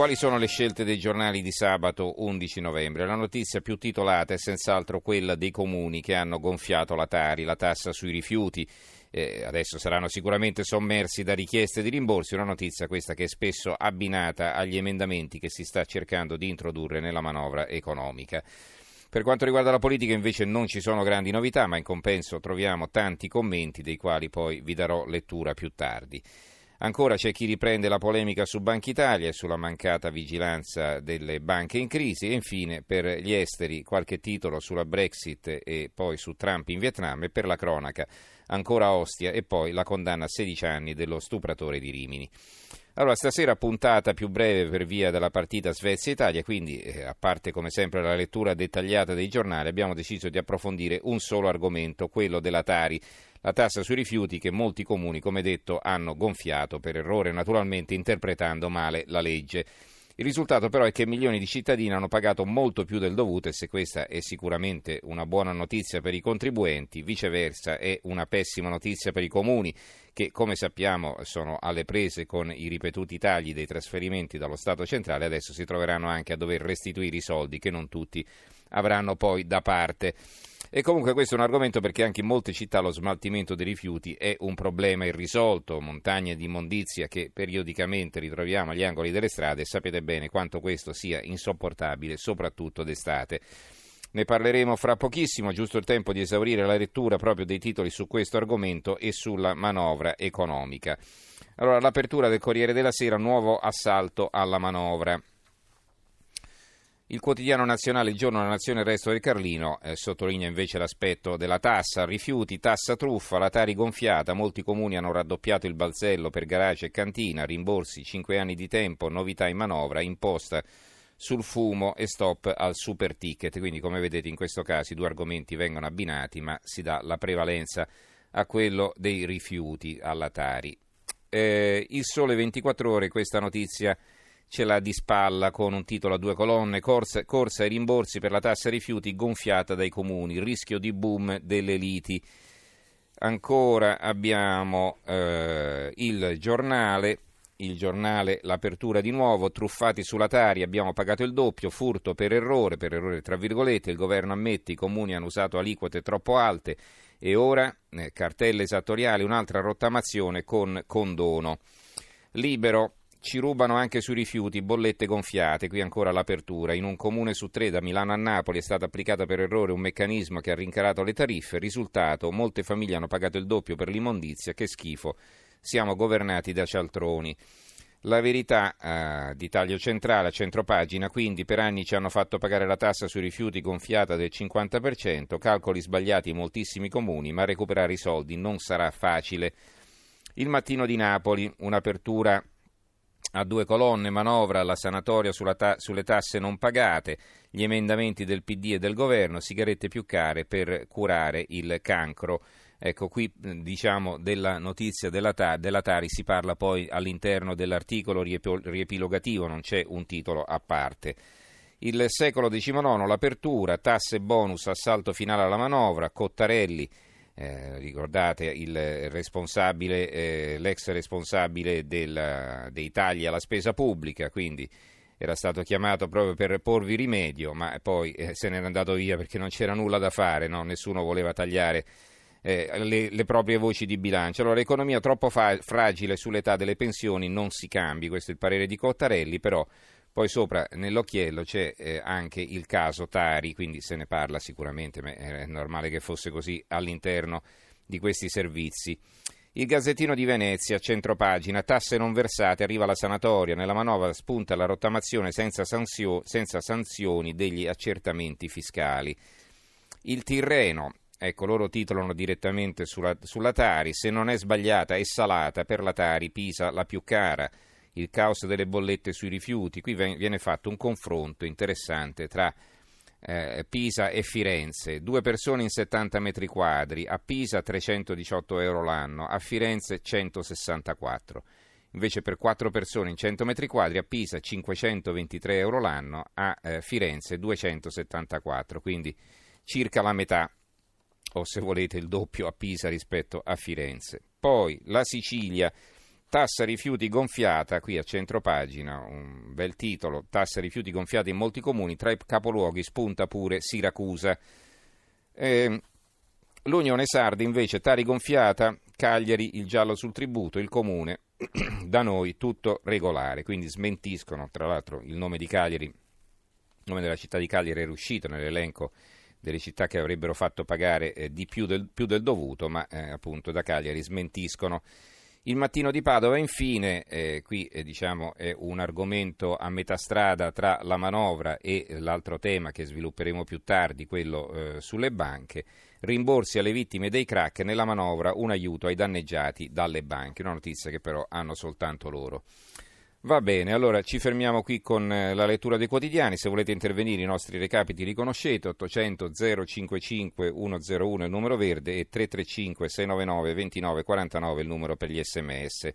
Quali sono le scelte dei giornali di sabato 11 novembre? La notizia più titolata è senz'altro quella dei comuni che hanno gonfiato la Tari, la tassa sui rifiuti. Eh, adesso saranno sicuramente sommersi da richieste di rimborsi, una notizia questa che è spesso abbinata agli emendamenti che si sta cercando di introdurre nella manovra economica. Per quanto riguarda la politica invece non ci sono grandi novità, ma in compenso troviamo tanti commenti dei quali poi vi darò lettura più tardi. Ancora c'è chi riprende la polemica su Banca Italia e sulla mancata vigilanza delle banche in crisi e infine per gli esteri qualche titolo sulla Brexit e poi su Trump in Vietnam e per la cronaca ancora Ostia e poi la condanna a 16 anni dello stupratore di Rimini. Allora, stasera puntata più breve per via della partita Svezia-Italia, quindi eh, a parte come sempre la lettura dettagliata dei giornali, abbiamo deciso di approfondire un solo argomento, quello della Tari, la tassa sui rifiuti che molti comuni, come detto, hanno gonfiato per errore, naturalmente interpretando male la legge. Il risultato però è che milioni di cittadini hanno pagato molto più del dovuto e se questa è sicuramente una buona notizia per i contribuenti, viceversa è una pessima notizia per i comuni che come sappiamo sono alle prese con i ripetuti tagli dei trasferimenti dallo Stato centrale, adesso si troveranno anche a dover restituire i soldi che non tutti avranno poi da parte. E comunque questo è un argomento perché anche in molte città lo smaltimento dei rifiuti è un problema irrisolto, montagne di immondizia che periodicamente ritroviamo agli angoli delle strade e sapete bene quanto questo sia insopportabile, soprattutto d'estate. Ne parleremo fra pochissimo, giusto il tempo di esaurire la lettura proprio dei titoli su questo argomento e sulla manovra economica. Allora, l'apertura del Corriere della Sera, nuovo assalto alla manovra. Il quotidiano nazionale Il Giorno della Nazione Il Resto del Carlino eh, sottolinea invece l'aspetto della tassa, rifiuti, tassa truffa, la Tari gonfiata, molti comuni hanno raddoppiato il balzello per garage e cantina, rimborsi, 5 anni di tempo, novità in manovra, imposta sul fumo e stop al super ticket. Quindi come vedete in questo caso i due argomenti vengono abbinati ma si dà la prevalenza a quello dei rifiuti alla Tari. Eh, il Sole 24 ore questa notizia ce l'ha di spalla con un titolo a due colonne, corsa, corsa ai rimborsi per la tassa rifiuti gonfiata dai comuni, rischio di boom delle liti. Ancora abbiamo eh, il giornale, il giornale L'apertura di nuovo, truffati sulla Tari, abbiamo pagato il doppio, furto per errore, per errore tra virgolette, il governo ammette i comuni hanno usato aliquote troppo alte e ora eh, cartelle esattoriali, un'altra rottamazione con condono. Libero, ci rubano anche sui rifiuti, bollette gonfiate, qui ancora l'apertura. In un comune su tre, da Milano a Napoli, è stato applicato per errore un meccanismo che ha rincarato le tariffe. Risultato, molte famiglie hanno pagato il doppio per l'immondizia, che schifo. Siamo governati da cialtroni. La verità eh, di taglio centrale a centropagina, quindi per anni ci hanno fatto pagare la tassa sui rifiuti gonfiata del 50%, calcoli sbagliati in moltissimi comuni, ma recuperare i soldi non sarà facile. Il mattino di Napoli, un'apertura a due colonne, manovra, la sanatoria ta- sulle tasse non pagate, gli emendamenti del PD e del governo, sigarette più care per curare il cancro. Ecco, qui diciamo della notizia della, ta- della Tari si parla poi all'interno dell'articolo riep- riepilogativo, non c'è un titolo a parte. Il secolo XIX, l'apertura, tasse bonus, assalto finale alla manovra, Cottarelli eh, ricordate il responsabile, eh, l'ex responsabile del, dei tagli alla spesa pubblica, quindi era stato chiamato proprio per porvi rimedio, ma poi eh, se n'era andato via perché non c'era nulla da fare, no? nessuno voleva tagliare eh, le, le, proprie voci di bilancio. Allora, l'economia troppo fa- fragile sull'età delle pensioni non si cambi, questo è il parere di Cottarelli, però poi sopra nell'occhiello c'è eh, anche il caso Tari, quindi se ne parla sicuramente, ma è normale che fosse così all'interno di questi servizi. Il Gazzettino di Venezia, centropagina, tasse non versate, arriva la sanatoria, nella manovra spunta la rottamazione senza, sanzio- senza sanzioni degli accertamenti fiscali. Il Tirreno, ecco loro titolano direttamente sulla, sulla Tari, se non è sbagliata è salata, per la Tari Pisa la più cara. Il caos delle bollette sui rifiuti. Qui viene fatto un confronto interessante tra eh, Pisa e Firenze, due persone in 70 metri quadri, a Pisa 318 euro l'anno, a Firenze 164. Invece per quattro persone in 100 metri quadri a Pisa 523 euro l'anno, a eh, Firenze 274, quindi circa la metà o se volete il doppio a Pisa rispetto a Firenze. Poi la Sicilia, tassa rifiuti gonfiata, qui a centro pagina, un bel titolo, tassa rifiuti gonfiata in molti comuni, tra i capoluoghi spunta pure Siracusa. Eh, L'Unione Sardi invece, Tari gonfiata, Cagliari, il giallo sul tributo, il comune, da noi tutto regolare, quindi smentiscono, tra l'altro il nome di Cagliari, il nome della città di Cagliari era uscito nell'elenco delle città che avrebbero fatto pagare eh, di più del, più del, dovuto, ma eh, appunto da Cagliari smentiscono. Il mattino di Padova, infine, eh, qui eh, diciamo è un argomento a metà strada tra la manovra e l'altro tema che svilupperemo più tardi, quello eh, sulle banche. Rimborsi alle vittime dei crack nella manovra, un aiuto ai danneggiati dalle banche, una notizia che però hanno soltanto loro. Va bene, allora ci fermiamo qui con eh, la lettura dei quotidiani. Se volete intervenire i nostri recapiti li conoscete, 800 055 101 il numero verde e 335 699 2949 il numero per gli sms.